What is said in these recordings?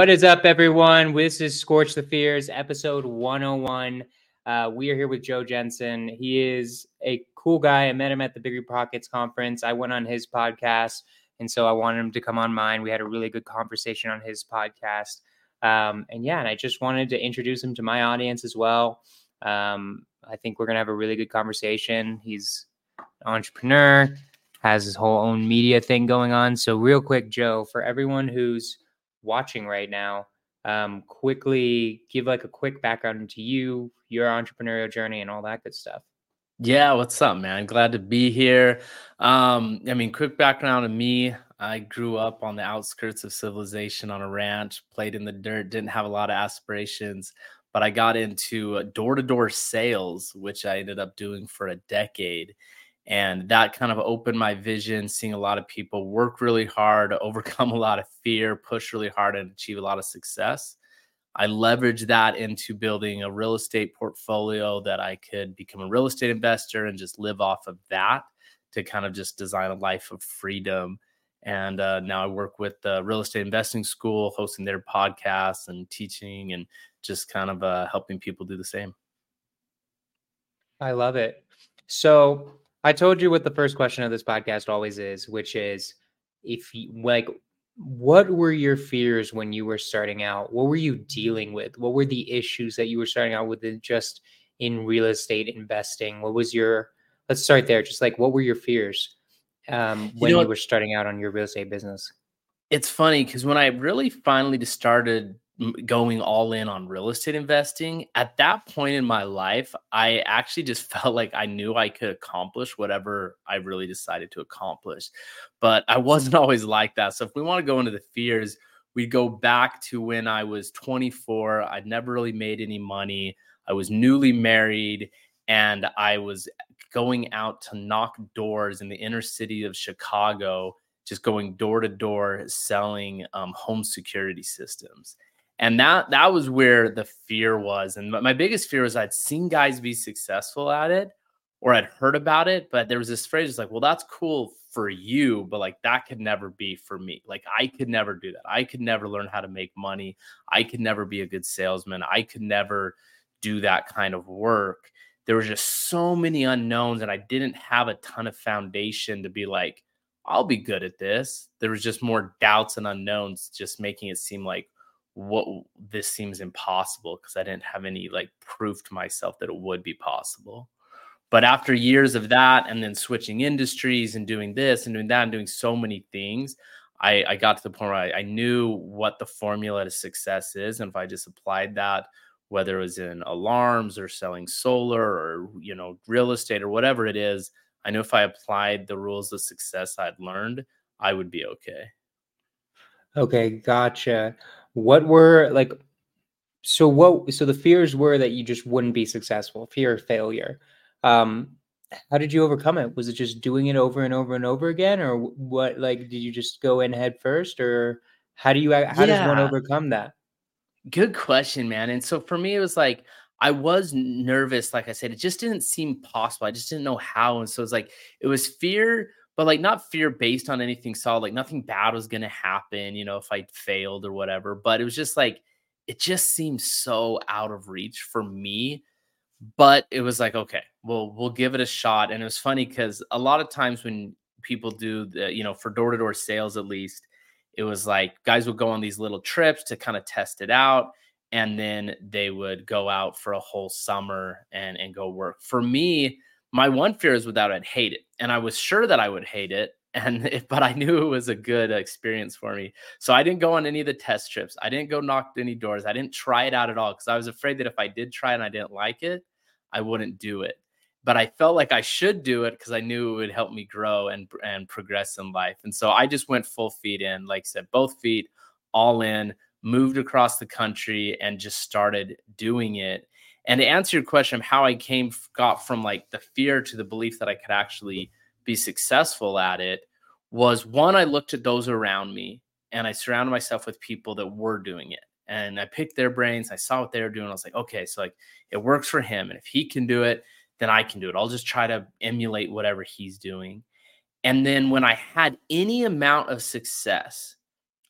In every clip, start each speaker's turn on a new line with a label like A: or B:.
A: What is up, everyone? This is Scorch the Fears, episode 101. Uh, we are here with Joe Jensen. He is a cool guy. I met him at the Bigger Pockets conference. I went on his podcast, and so I wanted him to come on mine. We had a really good conversation on his podcast. Um, and yeah, and I just wanted to introduce him to my audience as well. Um, I think we're going to have a really good conversation. He's an entrepreneur, has his whole own media thing going on. So, real quick, Joe, for everyone who's watching right now, um, quickly give like a quick background into you, your entrepreneurial journey, and all that good stuff.
B: Yeah, what's up, man? Glad to be here. Um, I mean, quick background of me. I grew up on the outskirts of civilization on a ranch, played in the dirt, didn't have a lot of aspirations, but I got into door to door sales, which I ended up doing for a decade. And that kind of opened my vision, seeing a lot of people work really hard, overcome a lot of fear, push really hard, and achieve a lot of success. I leveraged that into building a real estate portfolio that I could become a real estate investor and just live off of that to kind of just design a life of freedom. And uh, now I work with the real estate investing school, hosting their podcasts and teaching and just kind of uh, helping people do the same.
A: I love it. So I told you what the first question of this podcast always is, which is if you like what were your fears when you were starting out? What were you dealing with? What were the issues that you were starting out with in just in real estate investing? What was your let's start there. Just like what were your fears um, when you, know, you were starting out on your real estate business?
B: It's funny because when I really finally just started going all in on real estate investing at that point in my life i actually just felt like i knew i could accomplish whatever i really decided to accomplish but i wasn't always like that so if we want to go into the fears we go back to when i was 24 i'd never really made any money i was newly married and i was going out to knock doors in the inner city of chicago just going door to door selling um, home security systems and that that was where the fear was. And my biggest fear was i'd seen guys be successful at it or i'd heard about it but there was this phrase like well that's cool for you but like that could never be for me. Like i could never do that. I could never learn how to make money. I could never be a good salesman. I could never do that kind of work. There were just so many unknowns and i didn't have a ton of foundation to be like i'll be good at this. There was just more doubts and unknowns just making it seem like what this seems impossible because I didn't have any like proof to myself that it would be possible. But after years of that, and then switching industries and doing this and doing that and doing so many things, I, I got to the point where I, I knew what the formula to success is. And if I just applied that, whether it was in alarms or selling solar or you know real estate or whatever it is, I knew if I applied the rules of success I'd learned, I would be okay.
A: Okay, gotcha what were like so what so the fears were that you just wouldn't be successful fear of failure. Um how did you overcome it? Was it just doing it over and over and over again or what like did you just go in head first or how do you how yeah. does one overcome that?
B: Good question man and so for me it was like i was nervous like i said it just didn't seem possible i just didn't know how and so it's like it was fear but like not fear based on anything solid. Like nothing bad was going to happen, you know, if I failed or whatever. But it was just like, it just seemed so out of reach for me. But it was like, okay, well, we'll give it a shot. And it was funny because a lot of times when people do the, you know, for door to door sales at least, it was like guys would go on these little trips to kind of test it out and then they would go out for a whole summer and and go work. For me, my one fear is without I'd hate it. And I was sure that I would hate it. And but I knew it was a good experience for me. So I didn't go on any of the test trips. I didn't go knock any doors. I didn't try it out at all because I was afraid that if I did try and I didn't like it, I wouldn't do it. But I felt like I should do it because I knew it would help me grow and and progress in life. And so I just went full feet in, like I said, both feet all in, moved across the country and just started doing it and to answer your question of how I came got from like the fear to the belief that I could actually be successful at it was one I looked at those around me and I surrounded myself with people that were doing it. And I picked their brains, I saw what they were doing. I was like, okay, so like it works for him and if he can do it, then I can do it. I'll just try to emulate whatever he's doing. And then when I had any amount of success,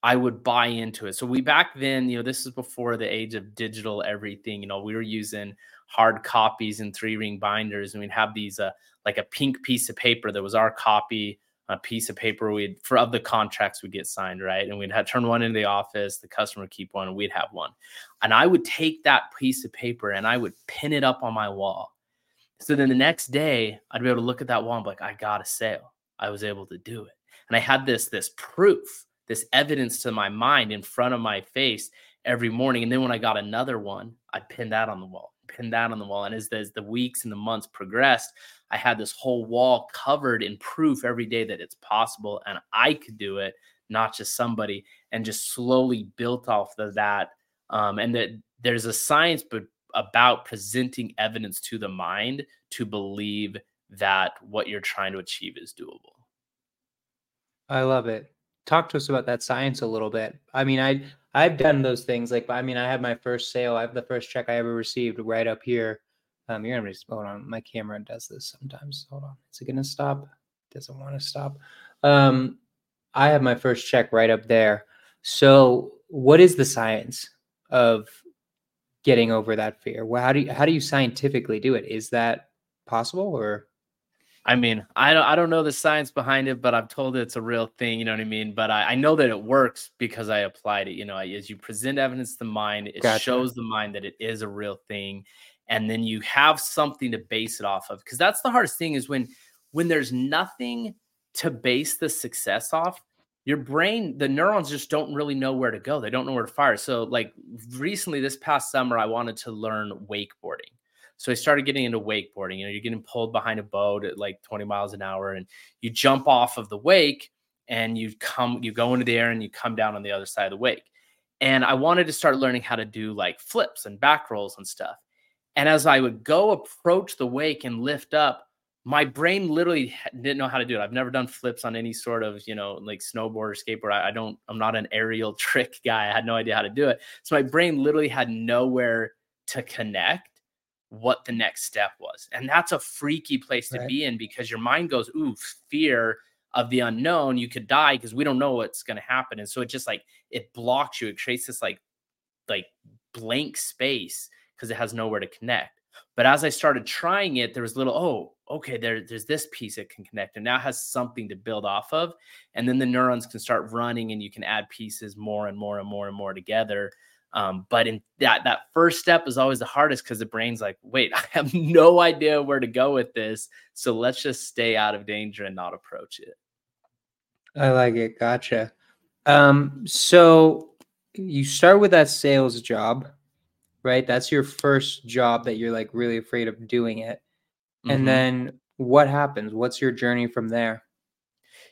B: I would buy into it. So we back then, you know, this is before the age of digital everything. You know, we were using hard copies and three ring binders, and we'd have these uh, like a pink piece of paper that was our copy, a piece of paper we'd for of the contracts would get signed, right? And we'd have turn one into the office, the customer would keep one, and we'd have one. And I would take that piece of paper and I would pin it up on my wall. So then the next day, I'd be able to look at that wall and be like, I got a sale. I was able to do it. And I had this this proof this evidence to my mind in front of my face every morning. And then when I got another one, I pinned that on the wall, pinned that on the wall. And as the, as the weeks and the months progressed, I had this whole wall covered in proof every day that it's possible and I could do it, not just somebody, and just slowly built off of that. Um, and that there's a science but about presenting evidence to the mind to believe that what you're trying to achieve is doable.
A: I love it talk to us about that science a little bit. I mean, I I've done those things. Like, I mean, I had my first sale. I have the first check I ever received right up here. Um, you're gonna just hold on. My camera does this sometimes. Hold on. Is it gonna stop? doesn't want to stop. Um, I have my first check right up there. So, what is the science of getting over that fear? Well, how do you how do you scientifically do it? Is that possible or?
B: I mean, I don't I don't know the science behind it, but I'm told it's a real thing. You know what I mean? But I, I know that it works because I applied it. You know, as you present evidence to the mind, it gotcha. shows the mind that it is a real thing, and then you have something to base it off of. Because that's the hardest thing is when when there's nothing to base the success off. Your brain, the neurons just don't really know where to go. They don't know where to fire. So, like recently, this past summer, I wanted to learn wakeboarding so I started getting into wakeboarding. You know, you're getting pulled behind a boat at like 20 miles an hour, and you jump off of the wake and you come, you go into the air and you come down on the other side of the wake. And I wanted to start learning how to do like flips and back rolls and stuff. And as I would go approach the wake and lift up, my brain literally didn't know how to do it. I've never done flips on any sort of, you know, like snowboard or skateboard. I, I, don't, I'm not an aerial trick guy. I had no idea how to do it. So my brain literally had nowhere to connect what the next step was. And that's a freaky place to right. be in because your mind goes, ooh, fear of the unknown. You could die because we don't know what's going to happen. And so it just like it blocks you. It creates this like like blank space because it has nowhere to connect. But as I started trying it, there was little, oh, okay, there, there's this piece that can connect and now has something to build off of. And then the neurons can start running and you can add pieces more and more and more and more together um, but in that that first step is always the hardest because the brain's like, wait, I have no idea where to go with this. So let's just stay out of danger and not approach it.
A: I like it. Gotcha. Um, so you start with that sales job, right? That's your first job that you're like really afraid of doing it. And mm-hmm. then what happens? What's your journey from there?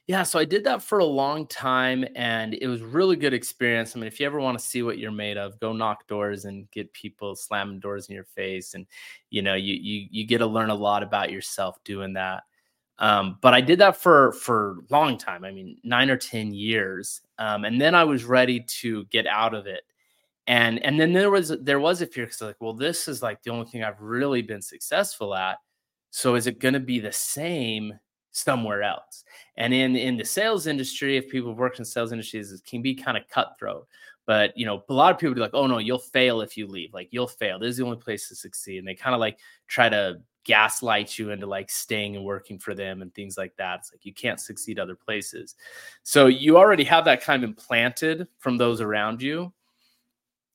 B: Yeah, so I did that for a long time and it was really good experience. I mean, if you ever want to see what you're made of, go knock doors and get people slamming doors in your face and you know, you you you get to learn a lot about yourself doing that. Um, but I did that for for a long time. I mean, 9 or 10 years. Um, and then I was ready to get out of it. And and then there was there was a fear cuz like, well, this is like the only thing I've really been successful at. So is it going to be the same somewhere else. And in in the sales industry, if people work in sales industries, it can be kind of cutthroat. But you know, a lot of people be like, "Oh no, you'll fail if you leave. Like you'll fail. This is the only place to succeed." And they kind of like try to gaslight you into like staying and working for them and things like that. It's like you can't succeed other places. So you already have that kind of implanted from those around you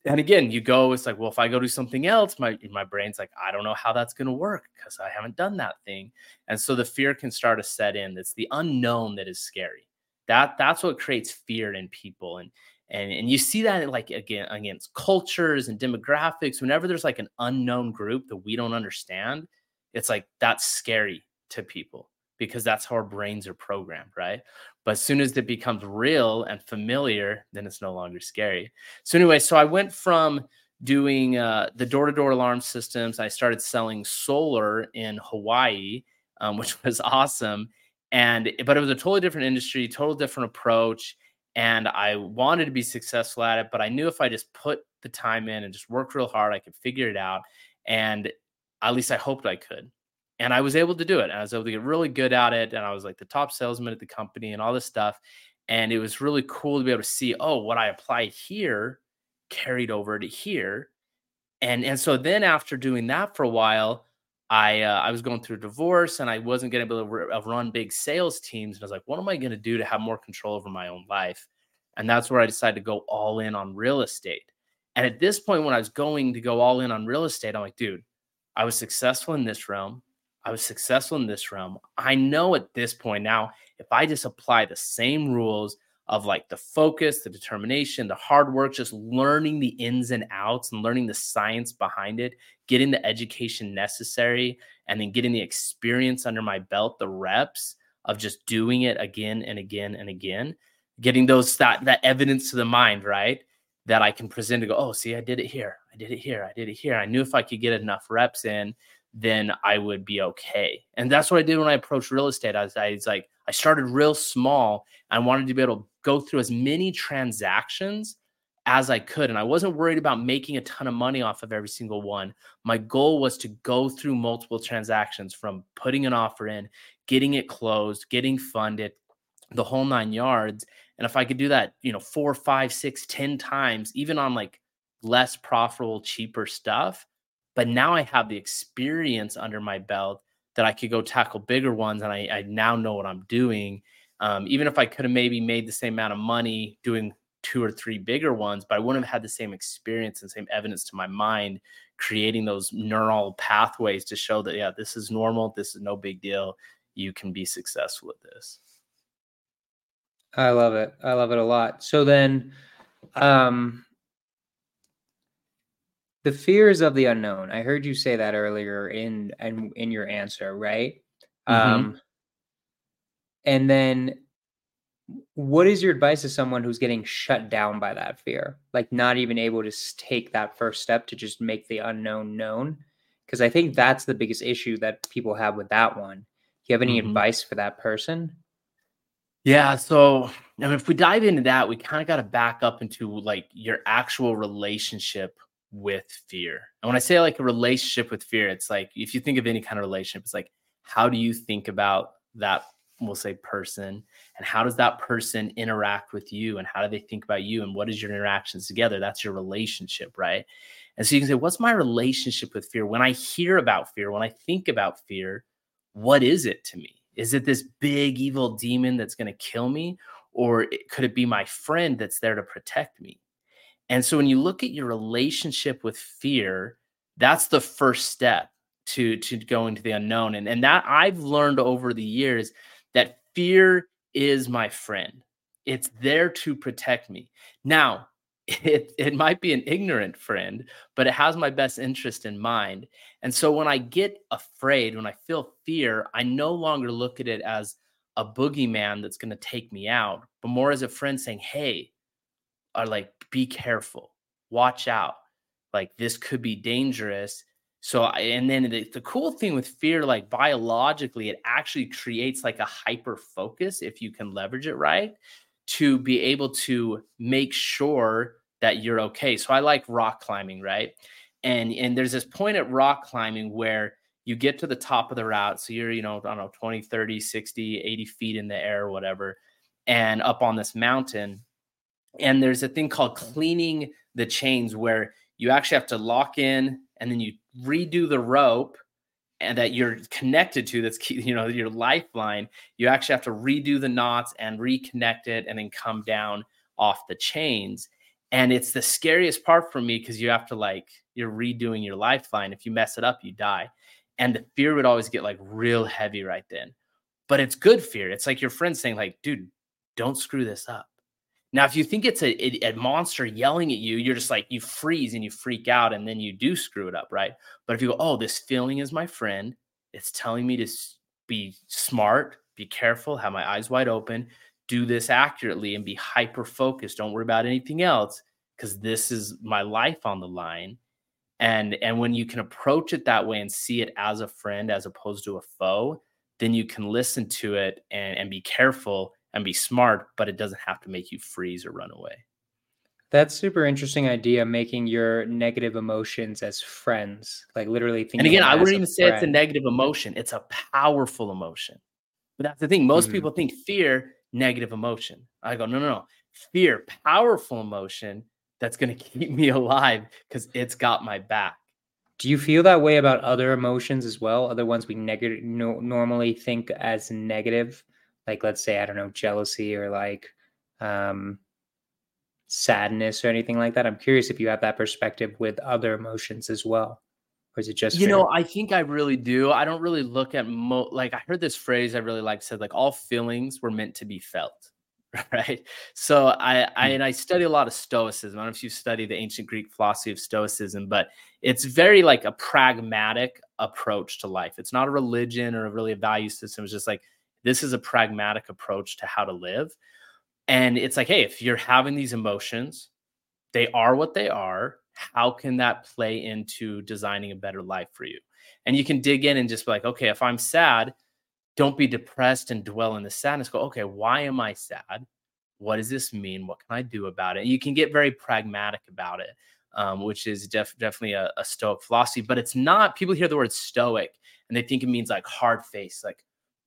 B: and again, you go, it's like, well, if I go do something else, my my brain's like, I don't know how that's going to work because I haven't done that thing. And so the fear can start to set in. It's the unknown that is scary. That that's what creates fear in people. And and and you see that like again against cultures and demographics. Whenever there's like an unknown group that we don't understand, it's like that's scary to people because that's how our brains are programmed, right? But as soon as it becomes real and familiar, then it's no longer scary. So anyway, so I went from doing uh, the door-to-door alarm systems. I started selling solar in Hawaii, um, which was awesome. And but it was a totally different industry, total different approach. And I wanted to be successful at it, but I knew if I just put the time in and just worked real hard, I could figure it out. And at least I hoped I could and I was able to do it. I was able to get really good at it. And I was like the top salesman at the company and all this stuff. And it was really cool to be able to see, oh, what I applied here carried over to here. And and so then after doing that for a while, I uh, I was going through a divorce and I wasn't going to be able to uh, run big sales teams. And I was like, what am I going to do to have more control over my own life? And that's where I decided to go all in on real estate. And at this point, when I was going to go all in on real estate, I'm like, dude, I was successful in this realm. I was successful in this realm. I know at this point now, if I just apply the same rules of like the focus, the determination, the hard work, just learning the ins and outs and learning the science behind it, getting the education necessary, and then getting the experience under my belt, the reps of just doing it again and again and again, getting those that that evidence to the mind, right? That I can present to go, oh, see, I did it here. I did it here. I did it here. I knew if I could get enough reps in, then I would be okay. And that's what I did when I approached real estate. I was, I was like, I started real small. I wanted to be able to go through as many transactions as I could. And I wasn't worried about making a ton of money off of every single one. My goal was to go through multiple transactions from putting an offer in, getting it closed, getting funded, the whole nine yards. And if I could do that, you know, four, five, six, ten times, even on like less profitable, cheaper stuff, but now I have the experience under my belt that I could go tackle bigger ones, and I, I now know what I'm doing. Um, even if I could have maybe made the same amount of money doing two or three bigger ones, but I wouldn't have had the same experience and same evidence to my mind, creating those neural pathways to show that, yeah, this is normal. This is no big deal. You can be successful at this.
A: I love it. I love it a lot. So then, um, the fears of the unknown. I heard you say that earlier in in, in your answer, right? Mm-hmm. Um and then what is your advice to someone who's getting shut down by that fear? Like not even able to take that first step to just make the unknown known? Because I think that's the biggest issue that people have with that one. Do you have any mm-hmm. advice for that person?
B: Yeah. So, I mean, if we dive into that, we kind of got to back up into like your actual relationship with fear. And when I say like a relationship with fear, it's like if you think of any kind of relationship, it's like how do you think about that we'll say person? And how does that person interact with you? And how do they think about you? And what is your interactions together? That's your relationship right? And so you can say what's my relationship with fear? When i hear about fear when i think about fear what is it to me? Is it this big evil demon that's going to kill me? Or could it be my friend that's there to protect me and so when you look at your relationship with fear, that's the first step to to going to the unknown. And, and that I've learned over the years that fear is my friend. It's there to protect me. Now, it, it might be an ignorant friend, but it has my best interest in mind. And so when I get afraid, when I feel fear, I no longer look at it as a boogeyman that's going to take me out, but more as a friend saying, Hey, are like be careful, watch out. Like this could be dangerous. So, and then the, the cool thing with fear, like biologically, it actually creates like a hyper focus if you can leverage it right to be able to make sure that you're okay. So, I like rock climbing, right? And and there's this point at rock climbing where you get to the top of the route. So you're, you know, I don't know, 20, 30, 60, 80 feet in the air or whatever, and up on this mountain and there's a thing called cleaning the chains where you actually have to lock in and then you redo the rope and that you're connected to that's you know your lifeline. You actually have to redo the knots and reconnect it and then come down off the chains. And it's the scariest part for me because you have to like you're redoing your lifeline. If you mess it up you die. And the fear would always get like real heavy right then. But it's good fear. It's like your friend saying like dude don't screw this up now, if you think it's a, a, monster yelling at you, you're just like, you freeze and you freak out and then you do screw it up, right? But if you go, oh, this feeling is my friend, it's telling me to be smart, be careful, have my eyes wide open, do this accurately and be hyper focused. Don't worry about anything else because this is my life on the line. And, and when you can approach it that way and see it as a friend as opposed to a foe, then you can listen to it and, and be careful and be smart, but it doesn't have to make you freeze or run away.
A: That's super interesting idea, making your negative emotions as friends, like literally thinking.
B: And again, I wouldn't even say it's a negative emotion; it's a powerful emotion. But that's the thing. Most mm-hmm. people think fear negative emotion. I go, no, no, no. Fear, powerful emotion that's going to keep me alive because it's got my back.
A: Do you feel that way about other emotions as well? Other ones we negative no, normally think as negative, like let's say I don't know jealousy or like um, sadness or anything like that. I'm curious if you have that perspective with other emotions as well, or is it just
B: you fear? know? I think I really do. I don't really look at mo like I heard this phrase I really like said like all feelings were meant to be felt. right? So I, I hmm. and I study a lot of Stoicism. I don't know if you study the ancient Greek philosophy of Stoicism, but it's very like a pragmatic approach to life. It's not a religion or really a value system. It's just like this is a pragmatic approach to how to live. And it's like, hey, if you're having these emotions, they are what they are. How can that play into designing a better life for you? And you can dig in and just be like, okay, if I'm sad, don't be depressed and dwell in the sadness. Go, okay, why am I sad? What does this mean? What can I do about it? And you can get very pragmatic about it, um, which is def- definitely a, a stoic philosophy. But it's not, people hear the word stoic and they think it means like hard face, like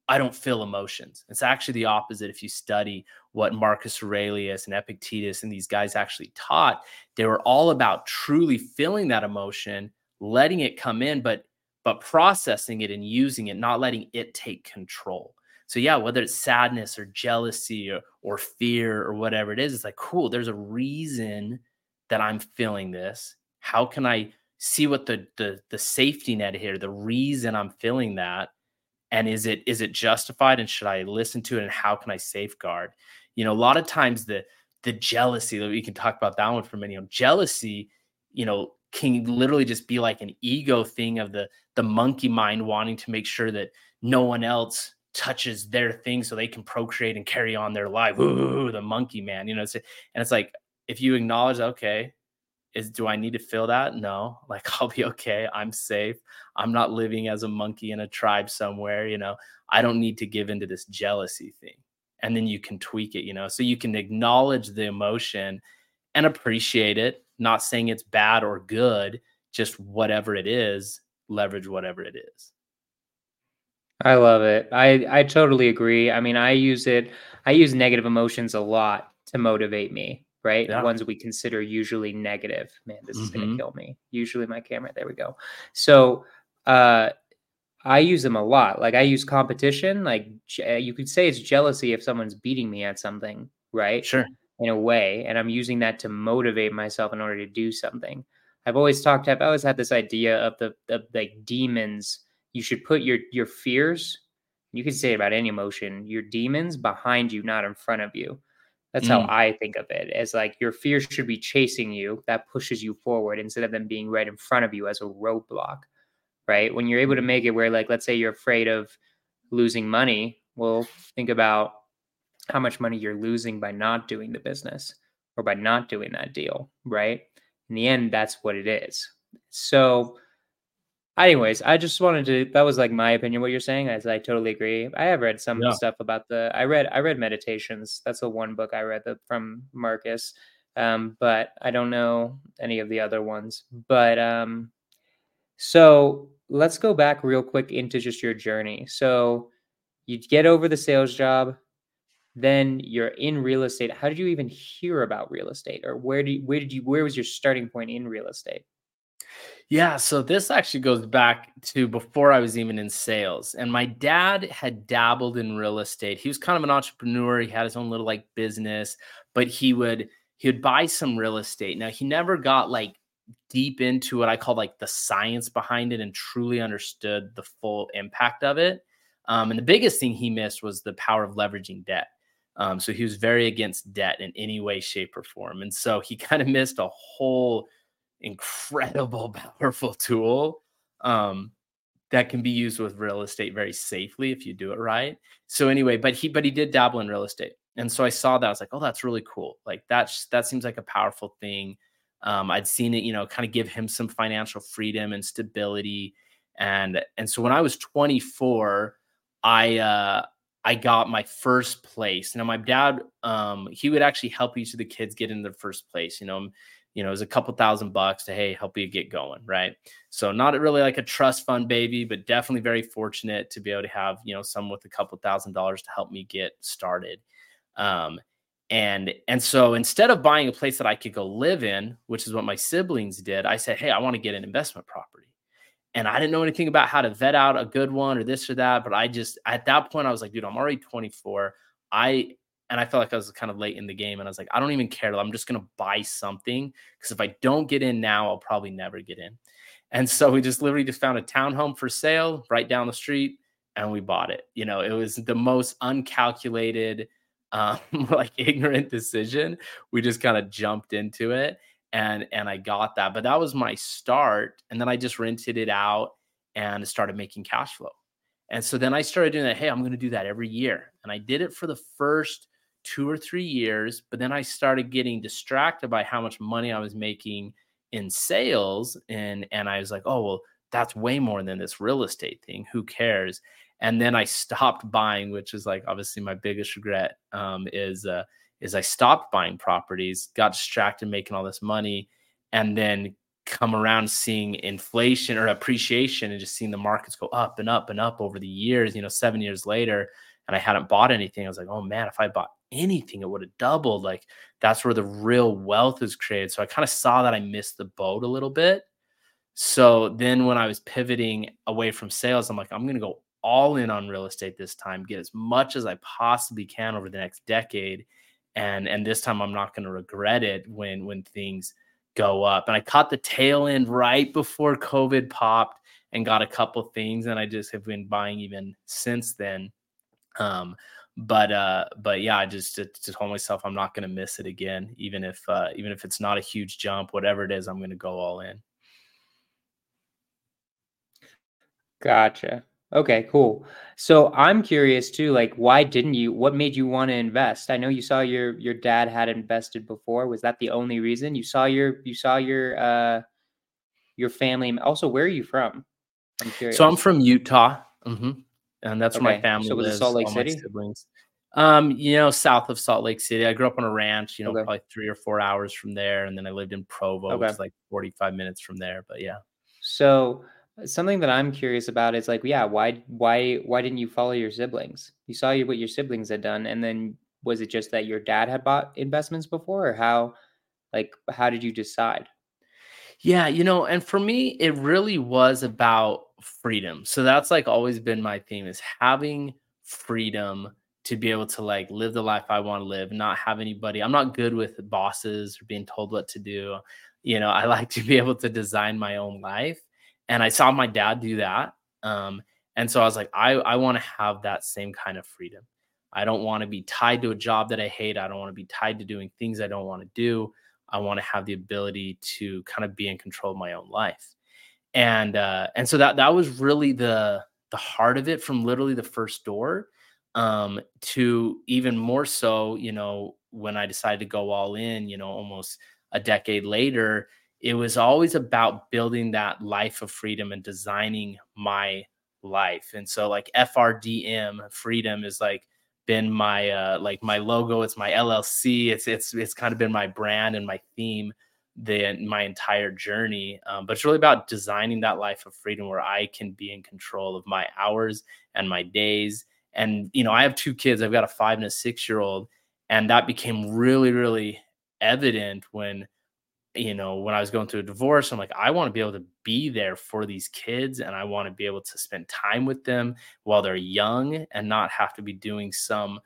B: I don't feel emotions. It's actually the opposite. If you study what Marcus Aurelius and Epictetus and these guys actually taught, they were all about truly feeling that emotion, letting it come in, but but processing it and using it, not letting it take control. So yeah, whether it's sadness or jealousy or, or fear or whatever it is, it's like, cool, there's a reason that I'm feeling this. How can I see what the the the safety net here, the reason I'm feeling that? And is it is it justified and should I listen to it and how can I safeguard? You know, a lot of times the the jealousy that we can talk about that one for many, you know, jealousy, you know, can literally just be like an ego thing of the the monkey mind wanting to make sure that no one else touches their thing so they can procreate and carry on their life. Ooh, the monkey man, you know. And it's like if you acknowledge, okay, is do I need to feel that? No, like I'll be okay. I'm safe. I'm not living as a monkey in a tribe somewhere. You know, I don't need to give into this jealousy thing. And then you can tweak it. You know, so you can acknowledge the emotion and appreciate it not saying it's bad or good, just whatever it is, leverage whatever it is.
A: I love it. I I totally agree. I mean, I use it I use negative emotions a lot to motivate me, right? Yeah. Ones we consider usually negative. Man, this is mm-hmm. going to kill me. Usually my camera. There we go. So, uh I use them a lot. Like I use competition, like you could say it's jealousy if someone's beating me at something, right?
B: Sure
A: in a way and i'm using that to motivate myself in order to do something i've always talked i've always had this idea of the of like demons you should put your your fears you can say about any emotion your demons behind you not in front of you that's mm. how i think of it as like your fears should be chasing you that pushes you forward instead of them being right in front of you as a roadblock right when you're able to make it where like let's say you're afraid of losing money well think about how much money you're losing by not doing the business or by not doing that deal, right? In the end, that's what it is. So, anyways, I just wanted to. That was like my opinion. What you're saying, as I totally agree. I have read some yeah. stuff about the. I read. I read Meditations. That's the one book I read the, from Marcus, um, but I don't know any of the other ones. But um, so let's go back real quick into just your journey. So you get over the sales job then you're in real estate how did you even hear about real estate or where do you, where did you where was your starting point in real estate
B: yeah so this actually goes back to before i was even in sales and my dad had dabbled in real estate he was kind of an entrepreneur he had his own little like business but he would he would buy some real estate now he never got like deep into what i call like the science behind it and truly understood the full impact of it um, and the biggest thing he missed was the power of leveraging debt um, so he was very against debt in any way, shape, or form. And so he kind of missed a whole incredible, powerful tool um, that can be used with real estate very safely if you do it right. So anyway, but he but he did dabble in real estate. And so I saw that I was like, oh, that's really cool. Like that's that seems like a powerful thing. Um, I'd seen it, you know, kind of give him some financial freedom and stability. And and so when I was 24, I uh I got my first place. Now my dad, um, he would actually help each of the kids get in their first place. You know, you know, it was a couple thousand bucks to hey help you get going, right? So not really like a trust fund baby, but definitely very fortunate to be able to have you know someone with a couple thousand dollars to help me get started. Um, and and so instead of buying a place that I could go live in, which is what my siblings did, I said, "Hey, I want to get an investment property." And I didn't know anything about how to vet out a good one or this or that, but I just at that point I was like, "Dude, I'm already 24. I and I felt like I was kind of late in the game, and I was like, I don't even care. I'm just gonna buy something because if I don't get in now, I'll probably never get in." And so we just literally just found a townhome for sale right down the street, and we bought it. You know, it was the most uncalculated um, like ignorant decision. We just kind of jumped into it and and I got that. But that was my start. And then I just rented it out and started making cash flow. And so then I started doing that. Hey, I'm going to do that every year. And I did it for the first two or three years. But then I started getting distracted by how much money I was making in sales. And and I was like, oh well, that's way more than this real estate thing. Who cares? and then I stopped buying, which is like obviously my biggest regret. Um, is uh, is I stopped buying properties, got distracted making all this money, and then come around seeing inflation or appreciation and just seeing the markets go up and up and up over the years. You know, seven years later, and I hadn't bought anything. I was like, oh man, if I bought anything, it would have doubled. Like that's where the real wealth is created. So I kind of saw that I missed the boat a little bit. So then when I was pivoting away from sales, I'm like, I'm going to go all in on real estate this time, get as much as I possibly can over the next decade. And and this time I'm not going to regret it when when things go up. And I caught the tail end right before COVID popped and got a couple things. And I just have been buying even since then. Um, but uh, but yeah, I just, just told myself I'm not going to miss it again, even if uh, even if it's not a huge jump, whatever it is, I'm going to go all in.
A: Gotcha. Okay, cool. So I'm curious too, like why didn't you what made you want to invest? I know you saw your your dad had invested before. Was that the only reason? You saw your you saw your uh your family also where are you from?
B: I'm curious. So I'm from Utah. Mm-hmm. And that's okay. where my family
A: so was
B: lives.
A: Salt Lake City?
B: siblings. Um, you know, south of Salt Lake City. I grew up on a ranch, you know, okay. probably three or four hours from there. And then I lived in Provo, okay. which is like 45 minutes from there. But yeah.
A: So Something that I'm curious about is like, yeah, why why why didn't you follow your siblings? You saw what your siblings had done, and then was it just that your dad had bought investments before, or how like how did you decide?
B: Yeah, you know, and for me, it really was about freedom. So that's like always been my theme is having freedom to be able to like live the life I want to live, not have anybody. I'm not good with bosses or being told what to do. You know, I like to be able to design my own life and I saw my dad do that. Um, and so I was like, I, I want to have that same kind of freedom. I don't want to be tied to a job that I hate. I don't want to be tied to doing things I don't want to do. I want to have the ability to kind of be in control of my own life. And uh, and so that that was really the the heart of it from literally the first door um, to even more so, you know, when I decided to go all in, you know, almost a decade later, it was always about building that life of freedom and designing my life. And so like FRDM freedom is like been my uh like my logo, it's my LLC, it's it's it's kind of been my brand and my theme the my entire journey. Um, but it's really about designing that life of freedom where I can be in control of my hours and my days. And you know, I have two kids. I've got a five and a six year old, and that became really, really evident when you know, when I was going through a divorce, I'm like, I want to be able to be there for these kids and I want to be able to spend time with them while they're young and not have to be doing some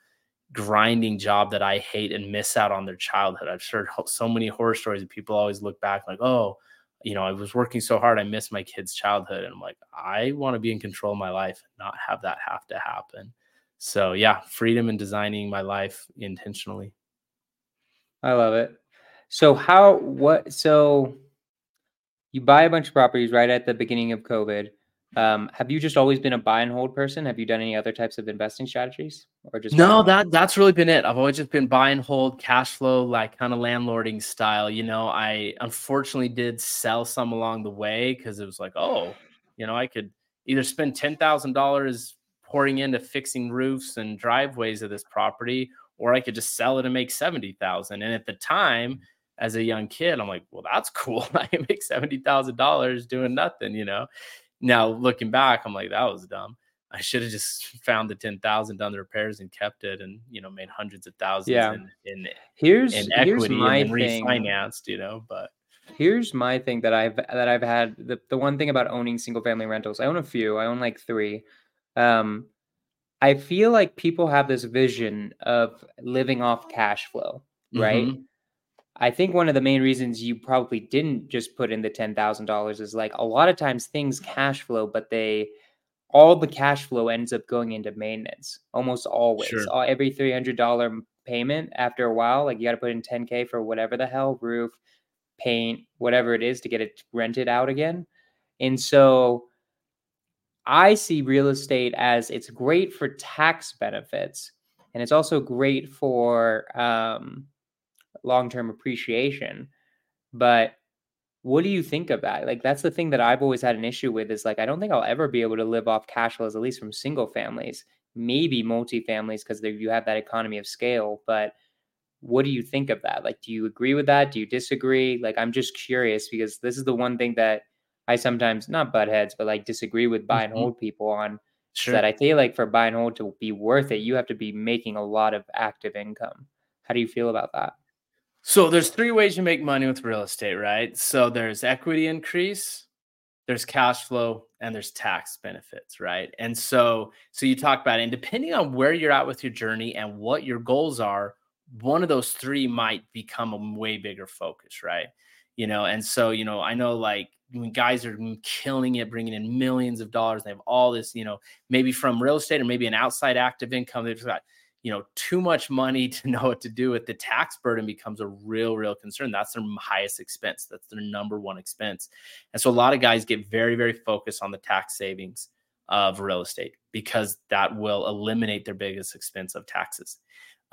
B: grinding job that I hate and miss out on their childhood. I've heard so many horror stories and people always look back like, oh, you know, I was working so hard, I missed my kid's childhood. And I'm like, I want to be in control of my life, not have that have to happen. So, yeah, freedom in designing my life intentionally.
A: I love it. So how what so you buy a bunch of properties right at the beginning of COVID. Um, have you just always been a buy and hold person? Have you done any other types of investing strategies
B: or just no? That that's really been it. I've always just been buy and hold, cash flow, like kind of landlording style. You know, I unfortunately did sell some along the way because it was like, oh, you know, I could either spend ten thousand dollars pouring into fixing roofs and driveways of this property, or I could just sell it and make seventy thousand. And at the time, as a young kid, I'm like, well, that's cool. I can make seventy thousand dollars doing nothing, you know. Now looking back, I'm like, that was dumb. I should have just found the 10,000 done the repairs and kept it and, you know, made hundreds of thousands
A: Yeah.
B: in, in,
A: Here's
B: in
A: here's my thing.
B: refinanced, you know, but
A: Here's my thing that I've that I've had the, the one thing about owning single family rentals. I own a few. I own like three. Um, I feel like people have this vision of living off cash flow, right?
B: Mhm.
A: I think one of the main reasons you probably didn't just put in the ten thousand dollars is like a lot of times things cash flow, but they all the cash flow ends up going into maintenance almost always.
B: Sure.
A: All, every three hundred dollar payment after a while, like you got to put in ten k for whatever the hell roof, paint, whatever it is to get it rented out again. And so I see real estate as it's great for tax benefits and it's also great for um, long term appreciation. But what do you think of that? Like, that's the thing that I've always had an issue with is like, I don't think I'll ever be able to live off cash flows, at least from single families, maybe multifamilies, because you have that economy of scale. But what do you think of that? Like, do you agree with that? Do you disagree? Like, I'm just curious because this is the one thing that I sometimes not butt heads, but like disagree with buy and
B: Mhm.
A: hold people on.
B: sure.
A: That I feel like for buy and hold to be worth it, you have to be making a lot of active income. How do you feel about that?
B: So there's three ways you make money with real estate, right? So there's equity increase, there's cash flow, and there's tax benefits, right? And so so you talk about it, and depending on where you're at with your journey and what your goals are, one of those three might become a way bigger focus, right? You know, and so you know, I know like when guys are killing it, bringing in millions of dollars, they have all this, you know, maybe from real estate or maybe an outside active income. They've got you know too much money to know what to do with the tax burden becomes a real real concern. That's their highest expense. That's their number one expense. And so a lot of guys get very very focused on the tax savings of real estate because that will eliminate their biggest expense of taxes.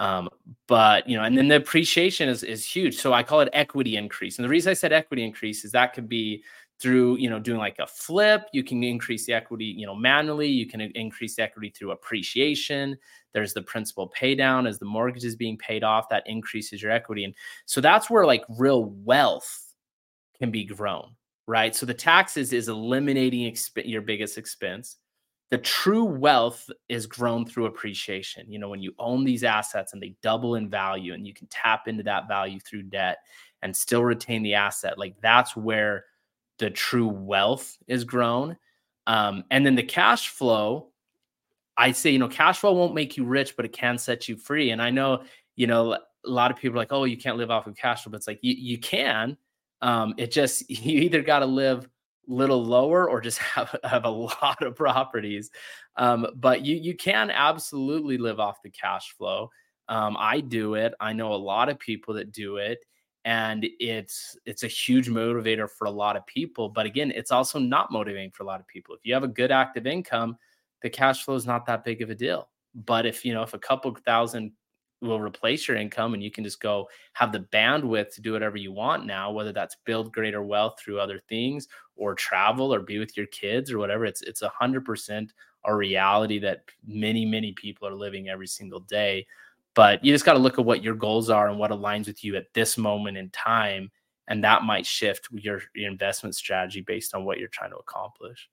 B: Um, but you know and then the appreciation is is huge. So i call it equity increase. And the reason i said equity increase is that could be through you know doing like a flip you can increase the equity you know manually you can increase the equity through appreciation. There's the principal pay down. As the mortgage is being paid off that increases your equity. And so that's where like real wealth can be grown right? So the taxes is eliminating exp- your biggest expense. The true wealth is grown through appreciation. You know when you own these assets and they double in value and you can tap into that value through debt and still retain the asset like that's where the true wealth is grown um, and then the cash flow I say, you know, cash flow won't make you rich, but it can set you free. And I know, you know, a lot of people are like, oh, you can't live off of cash flow, but it's like you, you can. Um, it just you either got to live little lower or just have, have a lot of properties. Um, but you you can absolutely live off the cash flow. Um, I do it. I know a lot of people that do it. And it's it's a huge motivator for a lot of people. But again, it's also not motivating for a lot of people. If you have a good active income, the cash flow is not that big of a deal. But if you know if a couple thousand will replace your income and you can just go have the bandwidth to do whatever you want now, whether that's build greater wealth through other things or travel or be with your kids or whatever, it's it's a hundred percent a reality that many, many people are living every single day. But you just got to look at what your goals are and what aligns with you at this moment in time. And that might shift your, your investment strategy based on what you're trying to accomplish.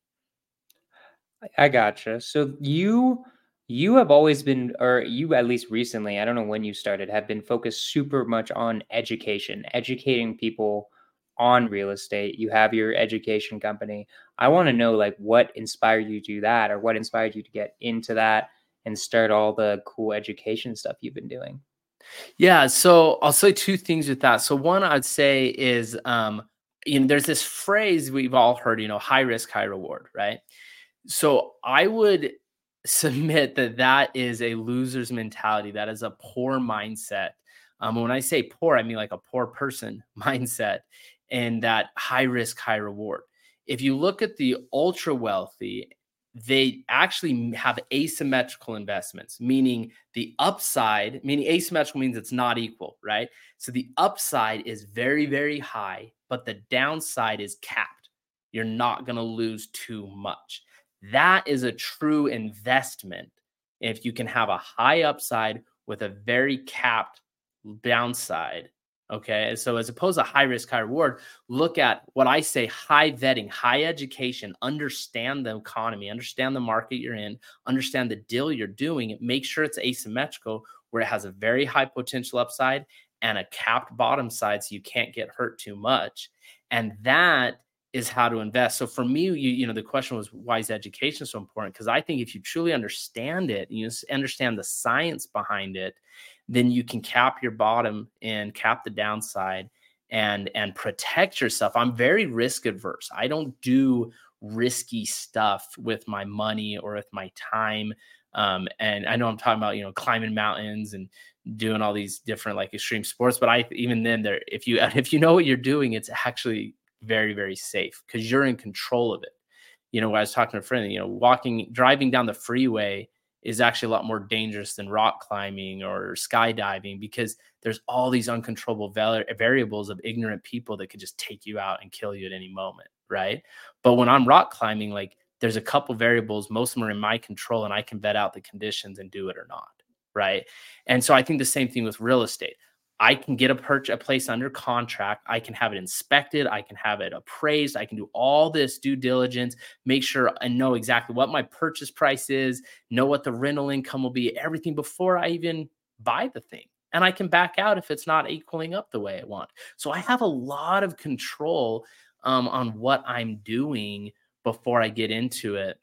A: I gotcha. So you you have always been, or you at least recently, I don't know when you started, have been focused super much on education, educating people on real estate. You have your education company. I want to know like what inspired you to do that or what inspired you to get into that and start all the cool education stuff you've been doing.
B: Yeah, so I'll say two things with that. So one I'd say is um you know there's this phrase we've all heard, you know, high risk high reward, right? So I would submit that that is a loser's mentality. That is a poor mindset. Um, when I say poor, I mean like a poor person mindset and that high risk, high reward. If you look at the ultra wealthy, they actually have asymmetrical investments, meaning the upside, meaning asymmetrical means it's not equal, right? So the upside is very, very high, but the downside is capped. You're not going to lose too much. That is a true investment if you can have a high upside with a very capped downside Okay. So as opposed to high risk, high reward, look at what I say high vetting, high education, understand the economy, understand the market you're in, understand the deal you're doing, make sure it's asymmetrical where it has a very high potential upside and a capped bottom side so you can't get hurt too much. And that is how to invest. So for me, you, you know, the question was why is education so important? Because I think if you truly understand it, you understand the science behind it, then you can cap your bottom and cap the downside and and protect yourself. I'm very risk adverse. I don't do risky stuff with my money or with my time. Um, and I know I'm talking about you know climbing mountains and doing all these different like extreme sports, but I even then there if you if you know what you're doing, it's actually very very safe because you're in control of it. You know, I was talking to a friend, you know, walking driving down the freeway is actually a lot more dangerous than rock climbing or skydiving because there's all these uncontrollable variables of ignorant people that could just take you out and kill you at any moment, right? But when I'm rock climbing, like there's a couple variables, most of them are in my control, and I can vet out the conditions and do it or not, right? And so I think the same thing with real estate. I can get a purchase a place under contract. I can have it inspected. I can have it appraised. I can do all this due diligence, make sure and know exactly what my purchase price is, know what the rental income will be, everything before I even buy the thing. And I can back out if it's not equaling up the way I want. So I have a lot of control um, on what I'm doing before I get into it.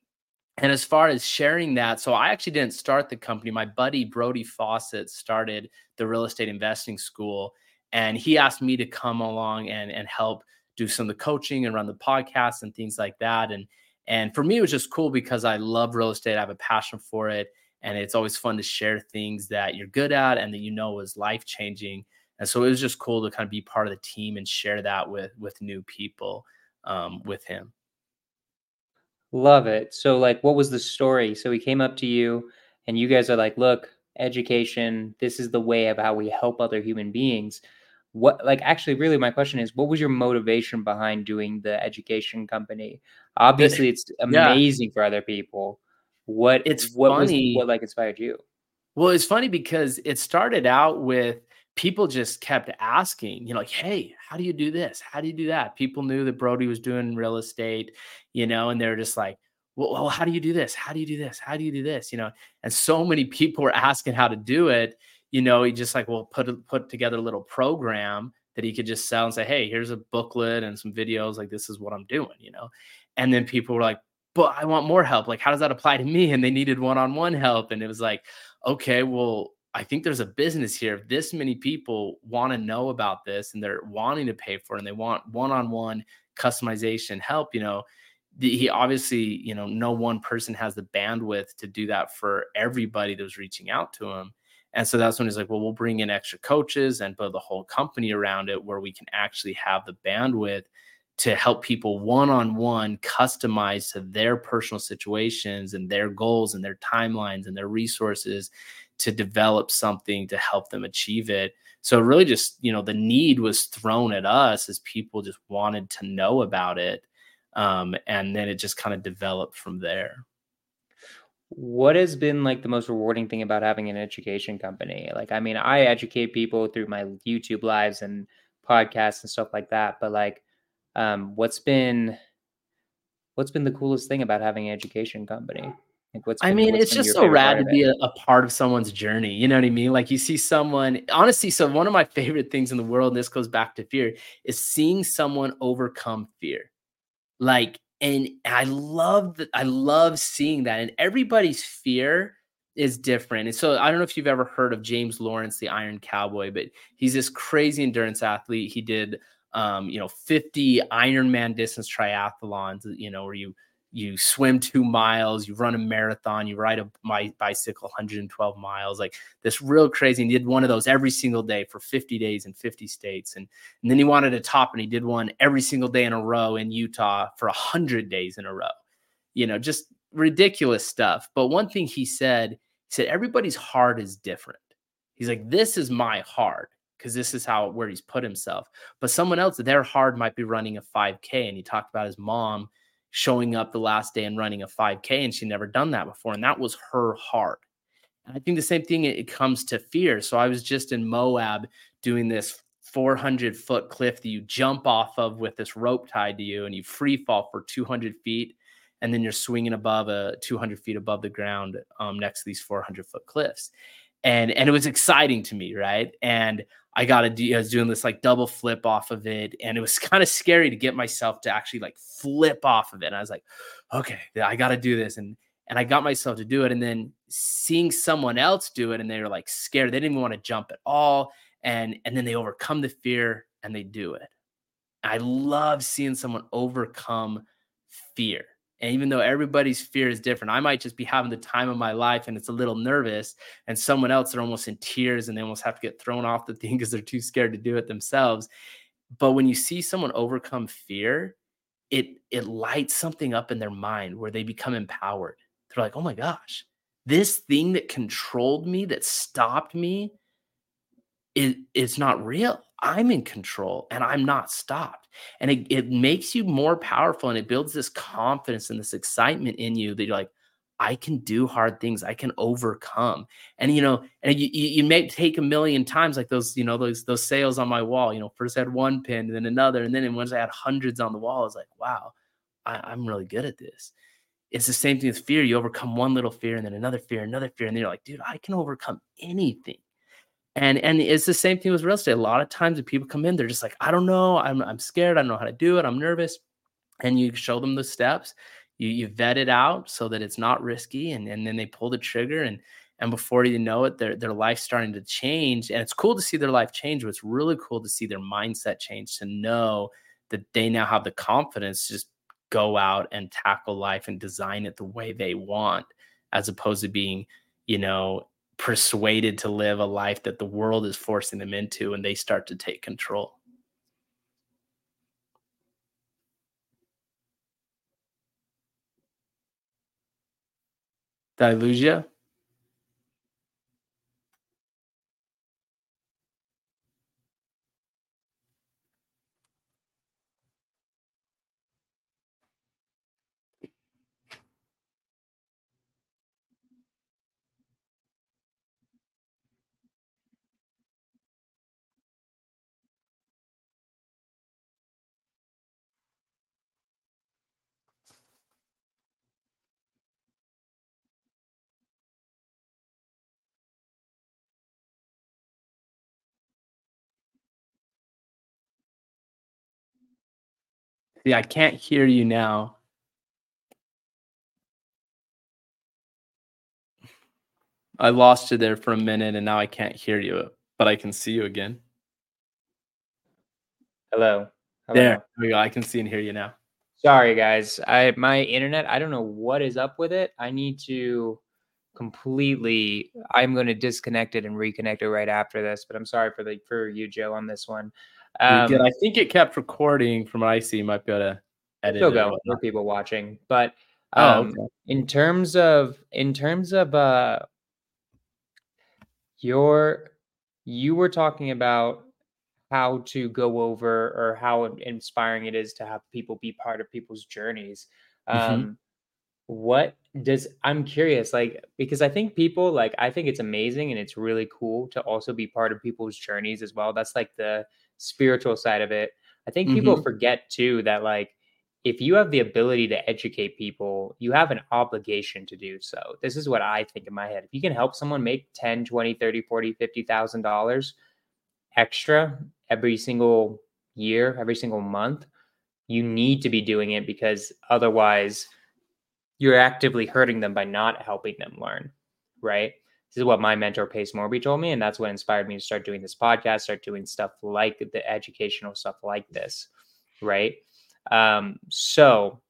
B: And as far as sharing that, so I actually didn't start the company. My buddy Brody Fawcett started the real estate investing school, and he asked me to come along and and help do some of the coaching and run the podcast and things like that. And and for me, it was just cool because I love real estate. I have a passion for it, and it's always fun to share things that you're good at and that you know is life changing. And so it was just cool to kind of be part of the team and share that with with new people um, with him.
A: Love it. So, like, what was the story? So, he came up to you, and you guys are like, look, education, this is the way of how we help other human beings. What, like, actually, really, my question is, what was your motivation behind doing the education company? Obviously, it's amazing yeah. for other people. What,
B: it's
A: what
B: funny.
A: Was, what, like, inspired you?
B: Well, it's funny because it started out with people just kept asking, you know, like, hey, how do you do this? How do you do that? People knew that Brody was doing real estate you know, and they're just like, well, well, how do you do this? How do you do this? How do you do this? You know, and so many people were asking how to do it. You know, he just like, well, put put together a little program that he could just sell and say, hey, here's a booklet and some videos. Like, this is what I'm doing. You know, and then people were like, but I want more help. Like, how does that apply to me? And they needed one-on-one help. And it was like, okay, well, I think there's a business here. If this many people want to know about this and they're wanting to pay for it and they want one-on-one customization help, you know, he obviously, you know, no one person has the bandwidth to do that for everybody that was reaching out to him. And so that's when he's like, well, we'll bring in extra coaches and build the whole company around it where we can actually have the bandwidth to help people one on one customize to their personal situations and their goals and their timelines and their resources to develop something to help them achieve it. So really just, you know, the need was thrown at us as people just wanted to know about it um, and then it just kind of developed from there.
A: What has been like the most rewarding thing about having an education company? Like i mean i educate people through my youtube lives and podcasts and stuff like that but like um, what's been what's been the coolest thing about having an education company
B: like what's been, I mean, it's just so rad to be a, a, part of someone's journey. You know what I mean? Like you see someone, honestly, so one of my favorite things in the world, and this goes back to fear, is seeing someone overcome fear. Like, and I love that. I love seeing that. And everybody's fear is different. And so I don't know if you've ever heard of James Lawrence, the Iron Cowboy, but he's this crazy endurance athlete. He did, um, you know, 50 Ironman distance triathlons, you know, where you you swim two miles, you run a marathon, you ride a my bicycle 112 miles, like this real crazy. And he did one of those every single day for 50 days in 50 states. And, and then he wanted to top and he did one every single day in a row in Utah for 100 days in a row. You know, just ridiculous stuff. But one thing he said, he said, everybody's heart is different. He's like, this is my heart because this is how where he's put himself. But someone else, their heart might be running a 5K. And he talked about his mom showing up the last day and running a 5K, and she'd never done that before. And that was her heart. And I think the same thing it comes to fear. So I was just in Moab doing this 400 foot cliff that you jump off of with this rope tied to you and you free fall for 200 feet and then you're swinging above a 200 feet above the ground um, next to these 400 foot cliffs and and it was exciting to me right? And i got do i was doing this like double flip off of it and it was kind of scary to get myself to actually like flip off of it. And i was like okay i got to do this and and i got myself to do it and then seeing someone else do it and they were like scared they didn't even want to jump at all and and then they overcome the fear and they do it. I love seeing someone overcome fear and even though everybody's fear is different i might just be having the time of my life and it's a little nervous and someone else they're almost in tears and they almost have to get thrown off the thing because they're too scared to do it themselves. But when you see someone overcome fear it it lights something up in their mind where they become empowered. They're like oh my gosh this thing that controlled me that stopped me it, it's not real. I'm in control and I'm not stopped. And it, it makes you more powerful and it builds this confidence and this excitement in you that you're like, I can do hard things. I can overcome. And you know, and you, you may take a million times like those, you know, those those sales on my wall. You know, first I had one pin, and then another, and then once I had hundreds on the wall, I was like, wow, I, I'm really good at this. It's the same thing with fear. You overcome one little fear, and then another fear, another fear, and then you're like, dude, I can overcome anything. And and it's the same thing with real estate. A lot of times when people come in, they're just like, I don't know, I'm I'm scared, I don't know how to do it, I'm nervous. And you show them the steps, you you vet it out so that it's not risky, and, and then they pull the trigger and and before you know it, their their life's starting to change. And it's cool to see their life change, but it's really cool to see their mindset change to know that they now have the confidence to just go out and tackle life and design it the way they want, as opposed to being, you know, persuaded to live a life that the world is forcing them into and they start to take control. Did I lose you? See, I can't hear you now. I lost you there for a minute and now I can't hear you, but I can see you again.
A: Hello. Hello.
B: There, there we go. I can see and hear you now.
A: Sorry, guys. I my internet. I don't know what is up with it. I need to completely. I'm going to disconnect it and reconnect it right after this. But I'm sorry for the for you, Joe, on this one.
B: Um, I think it kept recording from what I see. You might be able to edit
A: still go for people watching. But um, oh, okay. in terms of in terms of uh your you were talking about how to go over or how inspiring it is to have people be part of people's journeys. Mm-hmm. Um, what does I'm curious, like, because I think people like I think it's amazing and it's really cool to also be part of people's journeys as well. That's like the spiritual side of it. I think mm-hmm. people forget too that like if you have the ability to educate people, you have an obligation to do so. This is what I think in my head. If you can help someone make 10, 20, 30, 40, 50,000 dollars extra every single year, every single month, you need to be doing it because otherwise you're actively hurting them by not helping them learn, right? This is what my mentor Pace Morby told me, and that's what inspired me to start doing this podcast, start doing stuff like the educational stuff like this, right? Um, so,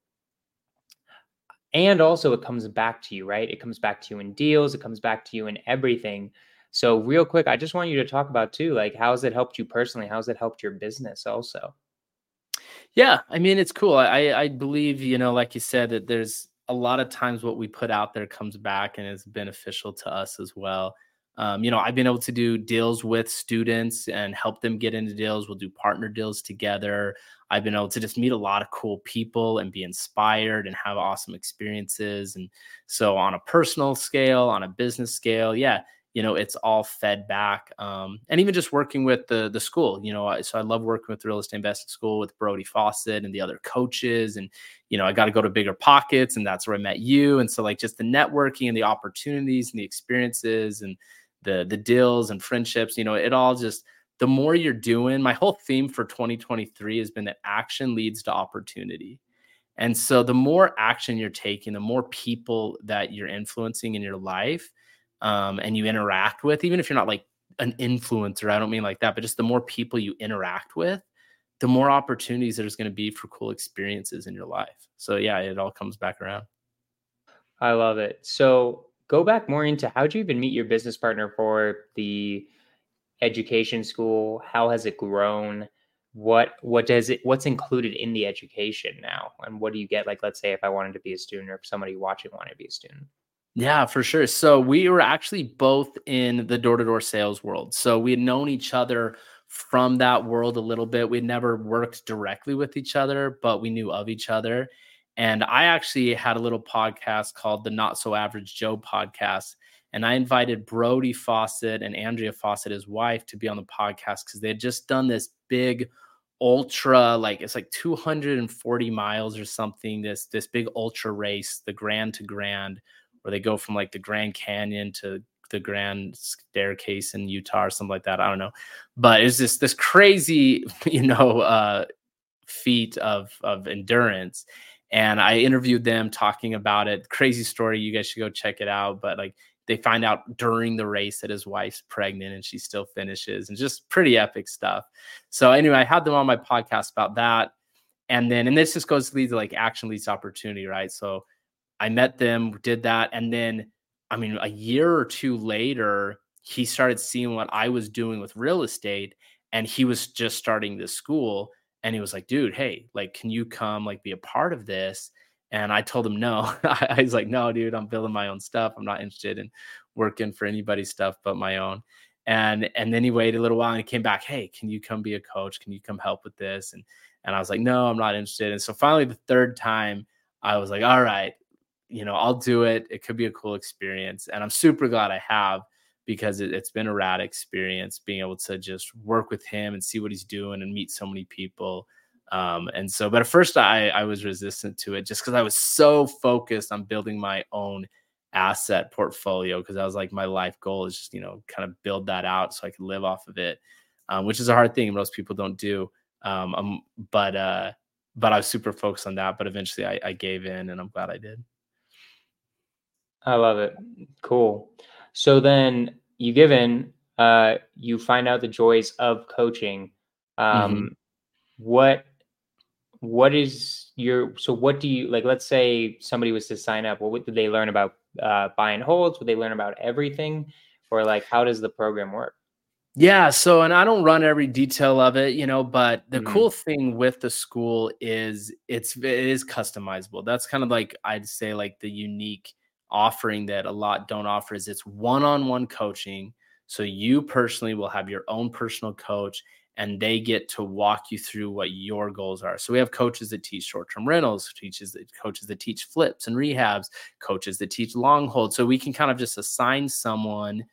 A: and also it comes back to you, right? It comes back to you in deals, it comes back to you in everything. So, real quick, I just want you to talk about too, like how has it helped you personally? How's it helped your business also?
B: Yeah, I mean, it's cool. I I believe, you know, like you said, that there's a lot of times what we put out there comes back and is beneficial to us as well. Um, you know, I've been able to do deals with students and help them get into deals. We'll do partner deals together. I've been able to just meet a lot of cool people and be inspired and have awesome experiences. And so, on a personal scale, on a business scale, yeah, you know it's all fed back um, and even just working with the the school you know so i love working with real estate investing school with brody fawcett and the other coaches and you know i got to go to BiggerPockets and that's where i met you. And so like just the networking and the opportunities and the experiences and the the deals and friendships you know it all just the more you're doing my whole theme for 2023 has been that action leads to opportunity. And so the more action you're taking the more people that you're influencing in your life um, and you interact with, even if you're not like an influencer, I don't mean like that, but just the more people you interact with, the more opportunities there's going to be for cool experiences in your life. So yeah, it all comes back around.
A: I love it. So go back more into how'd you even meet your business partner for the education school? How has it grown? What what does it what's included in the education now? And what do you get? Like let's say if I wanted to be a student or if somebody watching wanted to be a student.
B: Yeah, for sure. So we were actually both in the door to door sales world. So we had known each other from that world a little bit. We'd never worked directly with each other, but we knew of each other. And I actually had a little podcast called the Not So Average Joe podcast. And I invited Brody Fawcett and Andrea Fawcett, his wife, to be on the podcast because they had just done this big ultra, like it's like 240 miles or something, this this big ultra race, the Grand to Grand where they go from like the Grand Canyon to the Grand Staircase in Utah or something like that. I don't know, but it's just this crazy, you know, uh, feat of of endurance. And I interviewed them talking about it. Crazy story. You guys should go check it out. But like they find out during the race that his wife's pregnant and she still finishes and just pretty epic stuff. So anyway, I had them on my podcast about that. And then, and this just goes to lead to like action leads opportunity, right? So I met them, did that. And then, I mean, a year or two later, he started seeing what I was doing with real estate and he was just starting this school. And he was like, dude, hey, like, can you come, like, be a part of this? And I told him no. I was like, no, dude, I'm building my own stuff. I'm not interested in working for anybody's stuff but my own. And and then he waited a little while and he came back, hey, can you come be a coach? Can you come help with this? And and I was like, no, I'm not interested. And so finally, the third time, I was like, all right, you know, I'll do it. It could be a cool experience. And I'm super glad I have because it, has been a rad experience being able to just work with him and see what he's doing and meet so many people. Um, and so, but at first I, I was resistant to it just because I was so focused on building my own asset portfolio because I was like, my life goal is just, you know, kind of build that out so I can live off of it, um, which is a hard thing most people don't do. Um, um, but, uh, but I was super focused on that. But eventually I, I gave in and I'm glad I did.
A: I love it. Cool. So then you give in, uh, you find out the joys of coaching. Um, mm-hmm. What what is your so what do you like? Let's say somebody was to sign up. What did they learn about uh, buy and holds? Would they learn about everything, or like how does the program work?
B: Yeah, so and I don't run every detail of it, you know, but the mm-hmm. cool thing with the school is it's it is customizable. That's kind of like I'd say like the unique offering that a lot don't offer is it's one-on-one coaching. So you personally will have your own personal coach and they get to walk you through what your goals are. So we have coaches that teach short-term rentals, teaches that coaches that teach flips and rehabs, coaches that teach long hold. So we can kind of just assign someone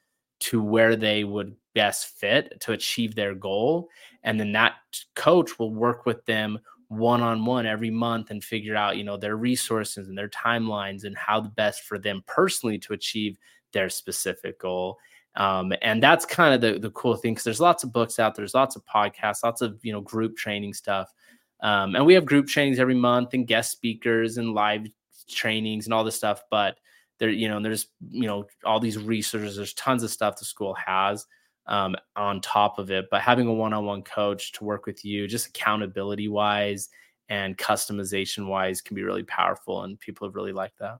B: to where they would best fit to achieve their goal. And then that coach will work with them one on one every month and figure out, you know, their resources and their timelines and how the best for them personally to achieve their specific goal. Um, and that's kind of the, the cool thing because there's lots of books out there's lots of podcasts lots of you know group training stuff um, and we have group trainings every month and guest speakers and live trainings and all this stuff but there you know there's you know all these resources there's tons of stuff the school has um, on top of it. But having a one on one coach to work with you, just accountability wise and customization wise, can be really powerful. And people have really liked that.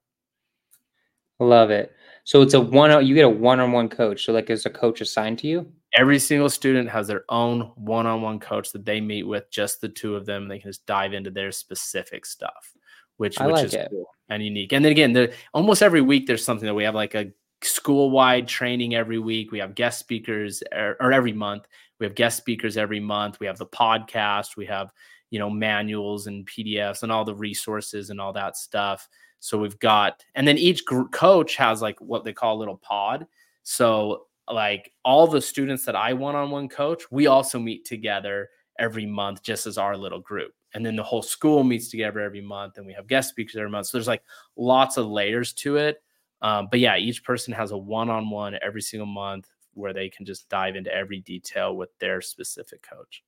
A: Love it. So it's a one, you get a one on one coach. So, like, is a coach assigned to you?
B: Every single student has their own one on one coach that they meet with, just the two of them. They can just dive into their specific stuff, which,
A: I
B: which
A: like
B: is
A: it.
B: cool and unique. And then again, almost every week there's something that we have like a school wide training every week. We have guest speakers er, or every month. We have guest speakers every month. We have the podcast. We have, you know, manuals and PDFs and all the resources and all that stuff. So we've got, and then each gr- coach has like what they call a little pod. So like all the students that I one on one coach, we also meet together every month just as our little group. And then the whole school meets together every month and we have guest speakers every month. So there's like lots of layers to it. Um, but yeah, each person has a one on one every single month where they can just dive into every detail with their specific coach.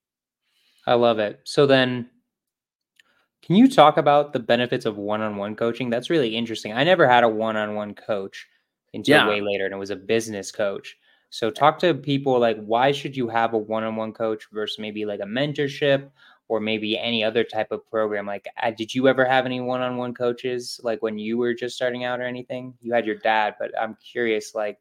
A: I love it. So then, can you talk about the benefits of one on one coaching? That's really interesting. I never had a one on one coach until yeah. way later, and it was a business coach. So talk to people like why should you have a one-on-one coach versus maybe like a mentorship or maybe any other type of program? Like, uh, did you ever have any one-on-one coaches like when you were just starting out or anything? You had your dad, but I'm curious, like,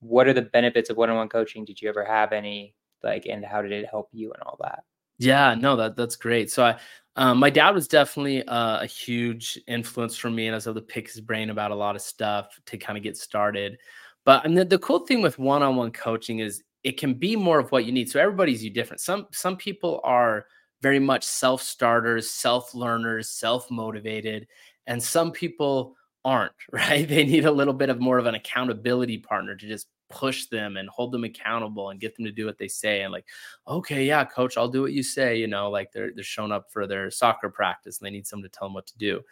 A: what are the benefits of one-on-one coaching? Did you ever have any? Like, and how did it help you and all that?
B: Yeah, no, that that's great. So I, um, my dad was definitely uh, a huge influence for me, and I was able to pick his brain about a lot of stuff to kind of get started. But and the, the cool thing with one-on-one coaching is it can be more of what you need. So everybody's you different. Some some people are very much self-starters, self-learners, self-motivated, and some people aren't, right? They need a little bit of more of an accountability partner to just push them and hold them accountable and get them to do what they say and like okay yeah coach i'll do what you say you know like they're they're showing up for their soccer practice and they need someone to tell them what to do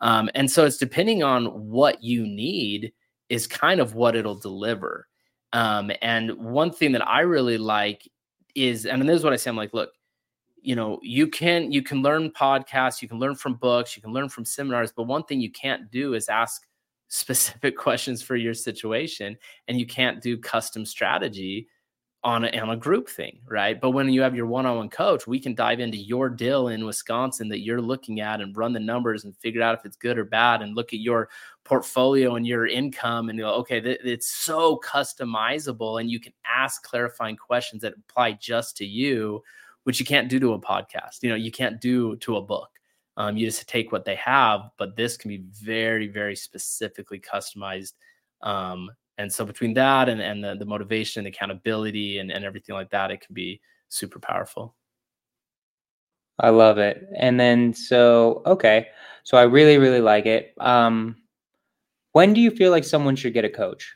B: um, and so it's depending on what you need is kind of what it'll deliver. Um, and one thing that I really like is, and this is what I say, I'm like, look, you know, you can you can learn podcasts, you can learn from books, you can learn from seminars, but one thing you can't do is ask specific questions for your situation, and you can't do custom strategy on a, on a group thing, right? But when you have your one-on-one coach, we can dive into your deal in Wisconsin that you're looking at and run the numbers and figure out if it's good or bad and look at your portfolio and your income and go, okay, th- it's so customizable and you can ask clarifying questions that apply just to you, which you can't do to a podcast. You know, you can't do to a book. Um, you just take what they have, but this can be very, very specifically customized. Um, and so between that and, and the, the motivation and accountability and, and everything like that it can be super powerful.
A: I love it. And then so okay. So i really really like it. Um when do you feel like someone should get a coach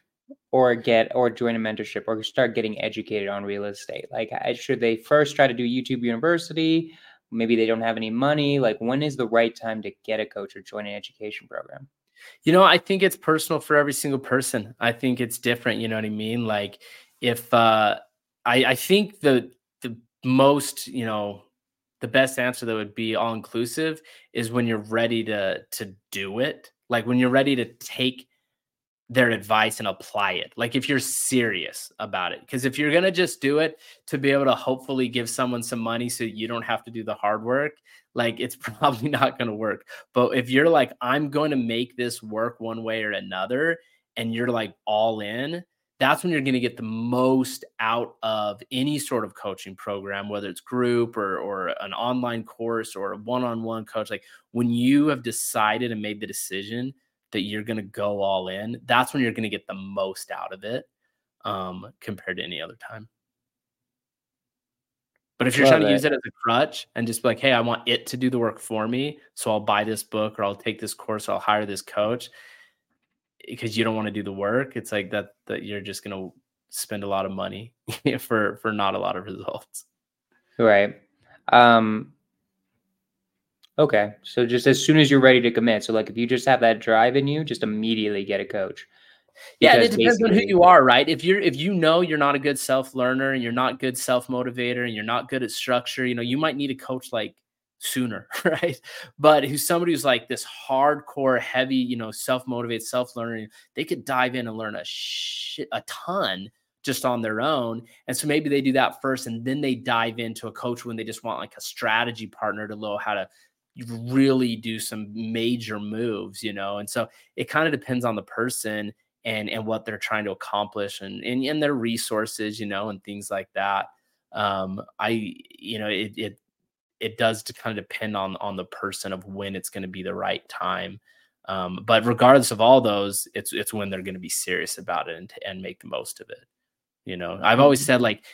A: or get or join a mentorship or start getting educated on real estate like should they first try to do youtube university maybe they don't have any money like when is the right time to get a coach or join an education program
B: you know, I think it's personal for every single person. I think it's different. You know what I mean? Like if uh I I think the the most, you know, the best answer that would be all inclusive is when you're ready to to do it. Like when you're ready to take their advice and apply it. Like if you're serious about it. Because if you're going to just do it to be able to hopefully give someone some money so you don't have to do the hard work, like it's probably not going to work. But if you're like, I'm going to make this work one way or another, and you're like all in, that's when you're going to get the most out of any sort of coaching program, whether it's group or, or an online course or a one on one coach. Like when you have decided and made the decision that you're going to go all in, that's when you're going to get the most out of it um, compared to any other time. But if you're Love trying to it. use it as a crutch and just be like, hey, I want it to do the work for me, so I'll buy this book or I'll take this course or I'll hire this coach because you don't want to do the work, it's like that that you're just going to spend a lot of money for for not a lot of results.
A: Right. Um Okay. So just as soon as you're ready to commit. So like if you just have that drive in you, just immediately get a coach.
B: Yeah, it depends on who you are, right? If you're if you know you're not a good self learner and you're not good self motivator and you're not good at structure, you know, you might need a coach like sooner, right? But who's somebody who's like this hardcore, heavy, you know, self motivated, self-learning, they could dive in and learn a shit a ton just on their own. And so maybe they do that first and then they dive into a coach when they just want like a strategy partner to know how to really do some major moves, you know. And so it kind of depends on the person and and what they're trying to accomplish and and, and their resources, you know, and things like that. Um, I you know it it it does to kind of depend on on the person of when it's going to be the right time. Um, but regardless of all those, it's it's when they're going to be serious about it and and make the most of it. You know, I've always said like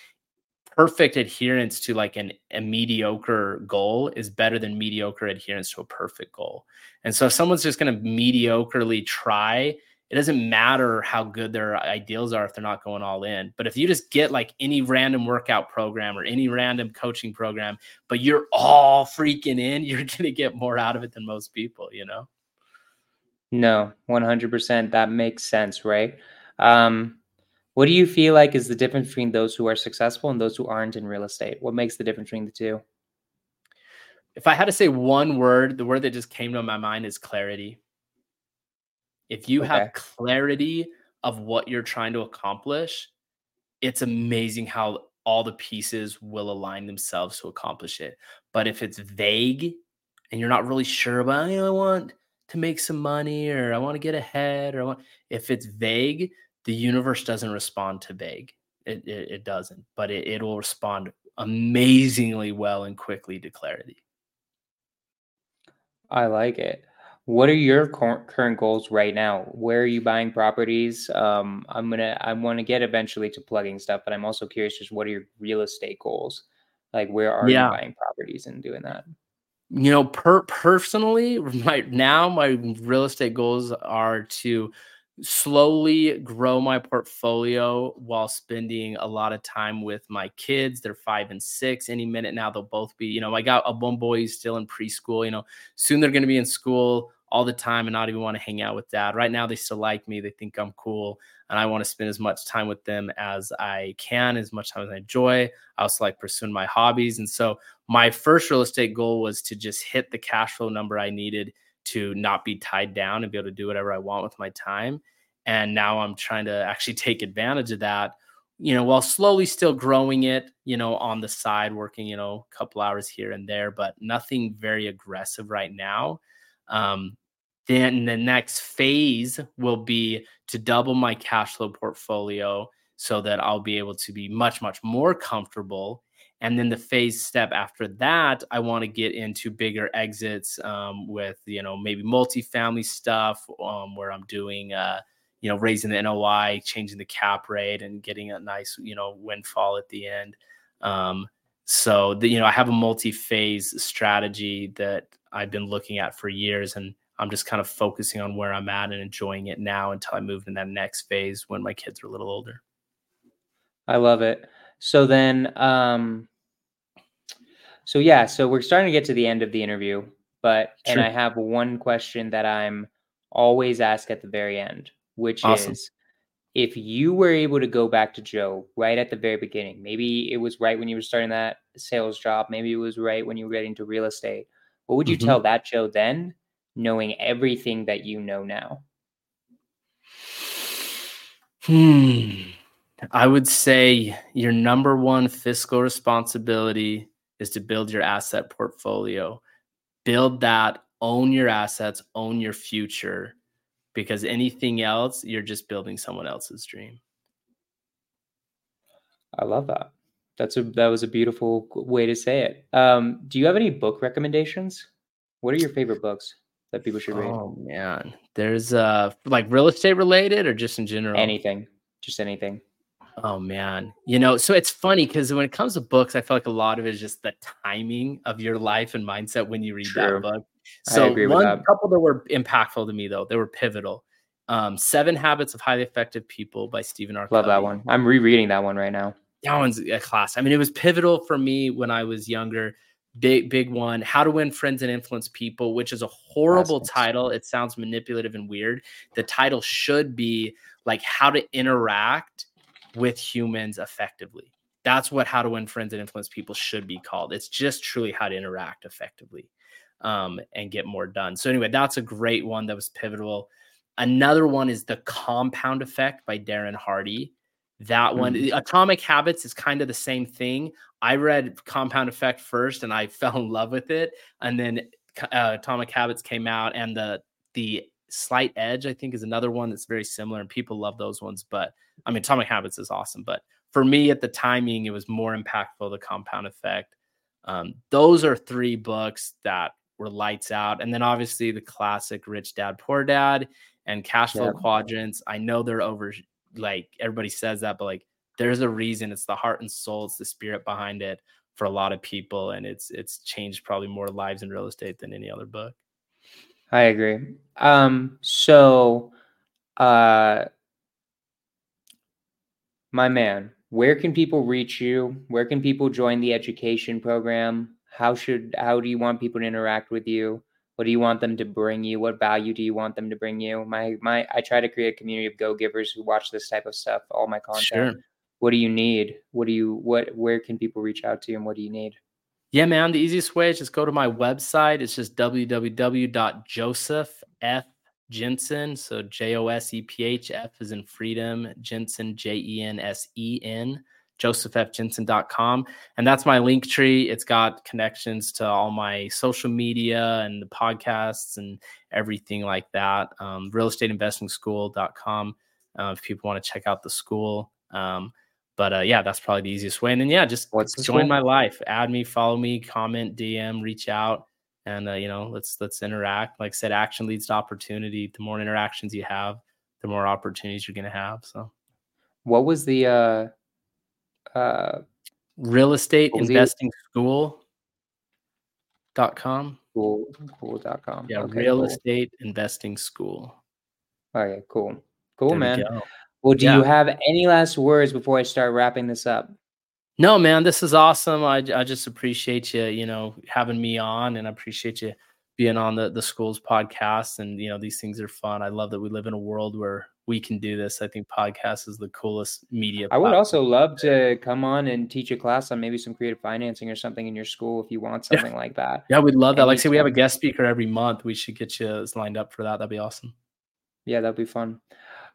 B: perfect adherence to like an, a mediocre goal is better than mediocre adherence to a perfect goal. And so if someone's just going to mediocrely try it doesn't matter how good their ideals are if they're not going all in. But if you just get like any random workout program or any random coaching program, but you're all freaking in, you're going to get more out of it than most people, you know?
A: No, 100%. That makes sense, right? Um, what do you feel like is the difference between those who are successful and those who aren't in real estate? What makes the difference between the two?
B: If I had to say one word, the word that just came to my mind is clarity. If you okay. have clarity of what you're trying to accomplish, it's amazing how all the pieces will align themselves to accomplish it. But if it's vague and you're not really sure about, I want to make some money or I want to get ahead or I want, if it's vague, the universe doesn't respond to vague. It, it, it doesn't, but it, it will respond amazingly well and quickly to clarity.
A: I like it. What are your current goals right now? Where are you buying properties? Um, I'm gonna I want to get eventually to plugging stuff, but I'm also curious just what are your real estate goals? Like where are yeah. you buying properties and doing that?
B: You know, per personally, right now my real estate goals are to slowly grow my portfolio while spending a lot of time with my kids. They're five and six. Any minute now, they'll both be, you know, I got a one boy who's still in preschool. You know, soon they're going to be in school all the time and not even want to hang out with dad. Right now, they still like me. They think I'm cool. And I want to spend as much time with them as I can, as much time as I enjoy. I also like pursuing my hobbies. And so, my first real estate goal was to just hit the cash flow number I needed to not be tied down and be able to do whatever I want with my time. And now I'm trying to actually take advantage of that, you know, while slowly still growing it, you know, on the side, working, you know, a couple hours here and there, but nothing very aggressive right now. Um, then the next phase will be to double my cash flow portfolio so that I'll be able to be much, much more comfortable and then the phase step after that, I want to get into bigger exits um, with, you know, maybe multifamily stuff um, where I'm doing, uh, you know, raising the NOI, changing the cap rate, and getting a nice, you know, windfall at the end. Um, so, the, you know, I have a multi phase strategy that I've been looking at for years. And I'm just kind of focusing on where I'm at and enjoying it now until I move in that next phase when my kids are a little older.
A: I love it. So then, um, so yeah, so we're starting to get to the end of the interview, but and I have one question that I'm always asked at the very end, which awesome. is if you were able to go back to Joe right at the very beginning, maybe it was right when you were starting that sales job, maybe it was right when you were getting to real estate. What would you mm-hmm. tell that Joe then, knowing everything that you know now?
B: Hmm. I would say your number one fiscal responsibility is to build your asset portfolio. Build that, own your assets, own your future, because anything else, you're just building someone else's dream.
A: I love that. That's a that was a beautiful way to say it. Um, do you have any book recommendations? What are your favorite books that people should read?
B: Oh man, there's uh like real estate related or just in general.
A: Anything, just anything.
B: Oh man, you know, so it's funny because when it comes to books, I feel like a lot of it is just the timing of your life and mindset when you read True. that book. So one that. couple that were impactful to me though, they were pivotal. Um, Seven Habits of Highly Effective People by Stephen R.
A: Love that one. I'm rereading that one right now.
B: That one's a class. I mean, it was pivotal for me when I was younger. Big, big one. How to Win Friends and Influence People, which is a horrible title. It sounds manipulative and weird. The title should be like How to Interact with humans effectively. That's what how to win friends and influence people should be called. It's just truly how to interact effectively um, and get more done. So, anyway, that's a great one that was pivotal. Another one is The Compound Effect by Darren Hardy. That one, mm-hmm. Atomic Habits is kind of the same thing. I read Compound Effect first and I fell in love with it. And then uh, Atomic Habits came out and the the Slight Edge, I think, is another one that's very similar, and people love those ones. But I mean, Atomic Habits is awesome. But for me, at the timing, it was more impactful. The Compound Effect. Um, those are three books that were lights out, and then obviously the classic Rich Dad Poor Dad and Cash Flow yeah. Quadrants. I know they're over, like everybody says that, but like there's a reason. It's the heart and soul. It's the spirit behind it for a lot of people, and it's it's changed probably more lives in real estate than any other book.
A: I agree. Um, so Uh, my man, where can people reach you? Where can people join the education program? How should how do you want people to interact with you? What do you want them to bring you? What value do you want them to bring you? My my I try to create a community of go-givers who watch this type of stuff, all my content. Sure. What do you need? What do you what where can people reach out to you and what do you need?
B: Yeah, man. The easiest way is just go to my website. It's just www.josephf.jensen. So J O S E P H F is in freedom, Jensen, J E N S E N, josephfjensen.com. And that's my link tree. It's got connections to all my social media and the podcasts and everything like that. Um, realestateinvestingschool.com uh, if people want to check out the school. Um, but uh, yeah, that's probably the easiest way. And then yeah, just What's join my life, add me, follow me, comment, DM, reach out, and uh, you know, let's let's interact. Like I said, action leads to opportunity. The more interactions you have, the more opportunities you're gonna have. So,
A: what was the uh, uh,
B: real estate investing school? Dot com.
A: Cool. Cool.com.
B: Yeah, okay, real cool. estate investing school.
A: Okay, cool. Cool, there man. Well, do yeah. you have any last words before I start wrapping this up?
B: No, man, this is awesome. I, I just appreciate you, you know, having me on and I appreciate you being on the, the schools podcast. And, you know, these things are fun. I love that we live in a world where we can do this. I think podcast is the coolest media.
A: I would also love to come on and teach a class on maybe some creative financing or something in your school if you want something
B: yeah.
A: like that.
B: Yeah, we'd love that. Like say we have a guest speaker every month. We should get you lined up for that. That'd be awesome.
A: Yeah, that'd be fun.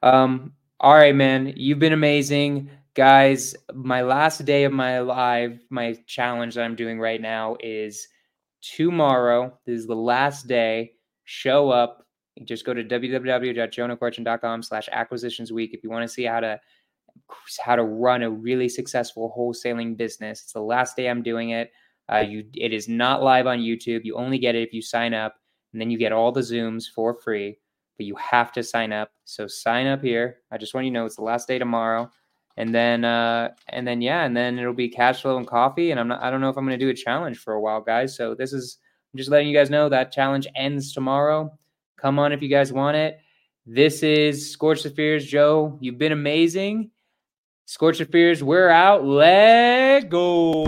A: Um, all right, man. You've been amazing. Guys, my last day of my live, my challenge that I'm doing right now is tomorrow. This is the last day. Show up. Just go to www.jonahcorchin.com slash acquisitions week if you want to see how to how to run a really successful wholesaling business. It's the last day I'm doing it. Uh, you, it is not live on YouTube. You only get it if you sign up, and then you get all the Zooms for free but you have to sign up. So sign up here. I just want you to know it's the last day tomorrow. And then uh and then yeah, and then it'll be cash flow and coffee. And I'm not I don't know if I'm gonna do a challenge for a while, guys. So this is I'm just letting you guys know that challenge ends tomorrow. Come on if you guys want it. This is Scorch the Fears, Joe. You've been amazing. Scorch the Fears, we're out. Let go.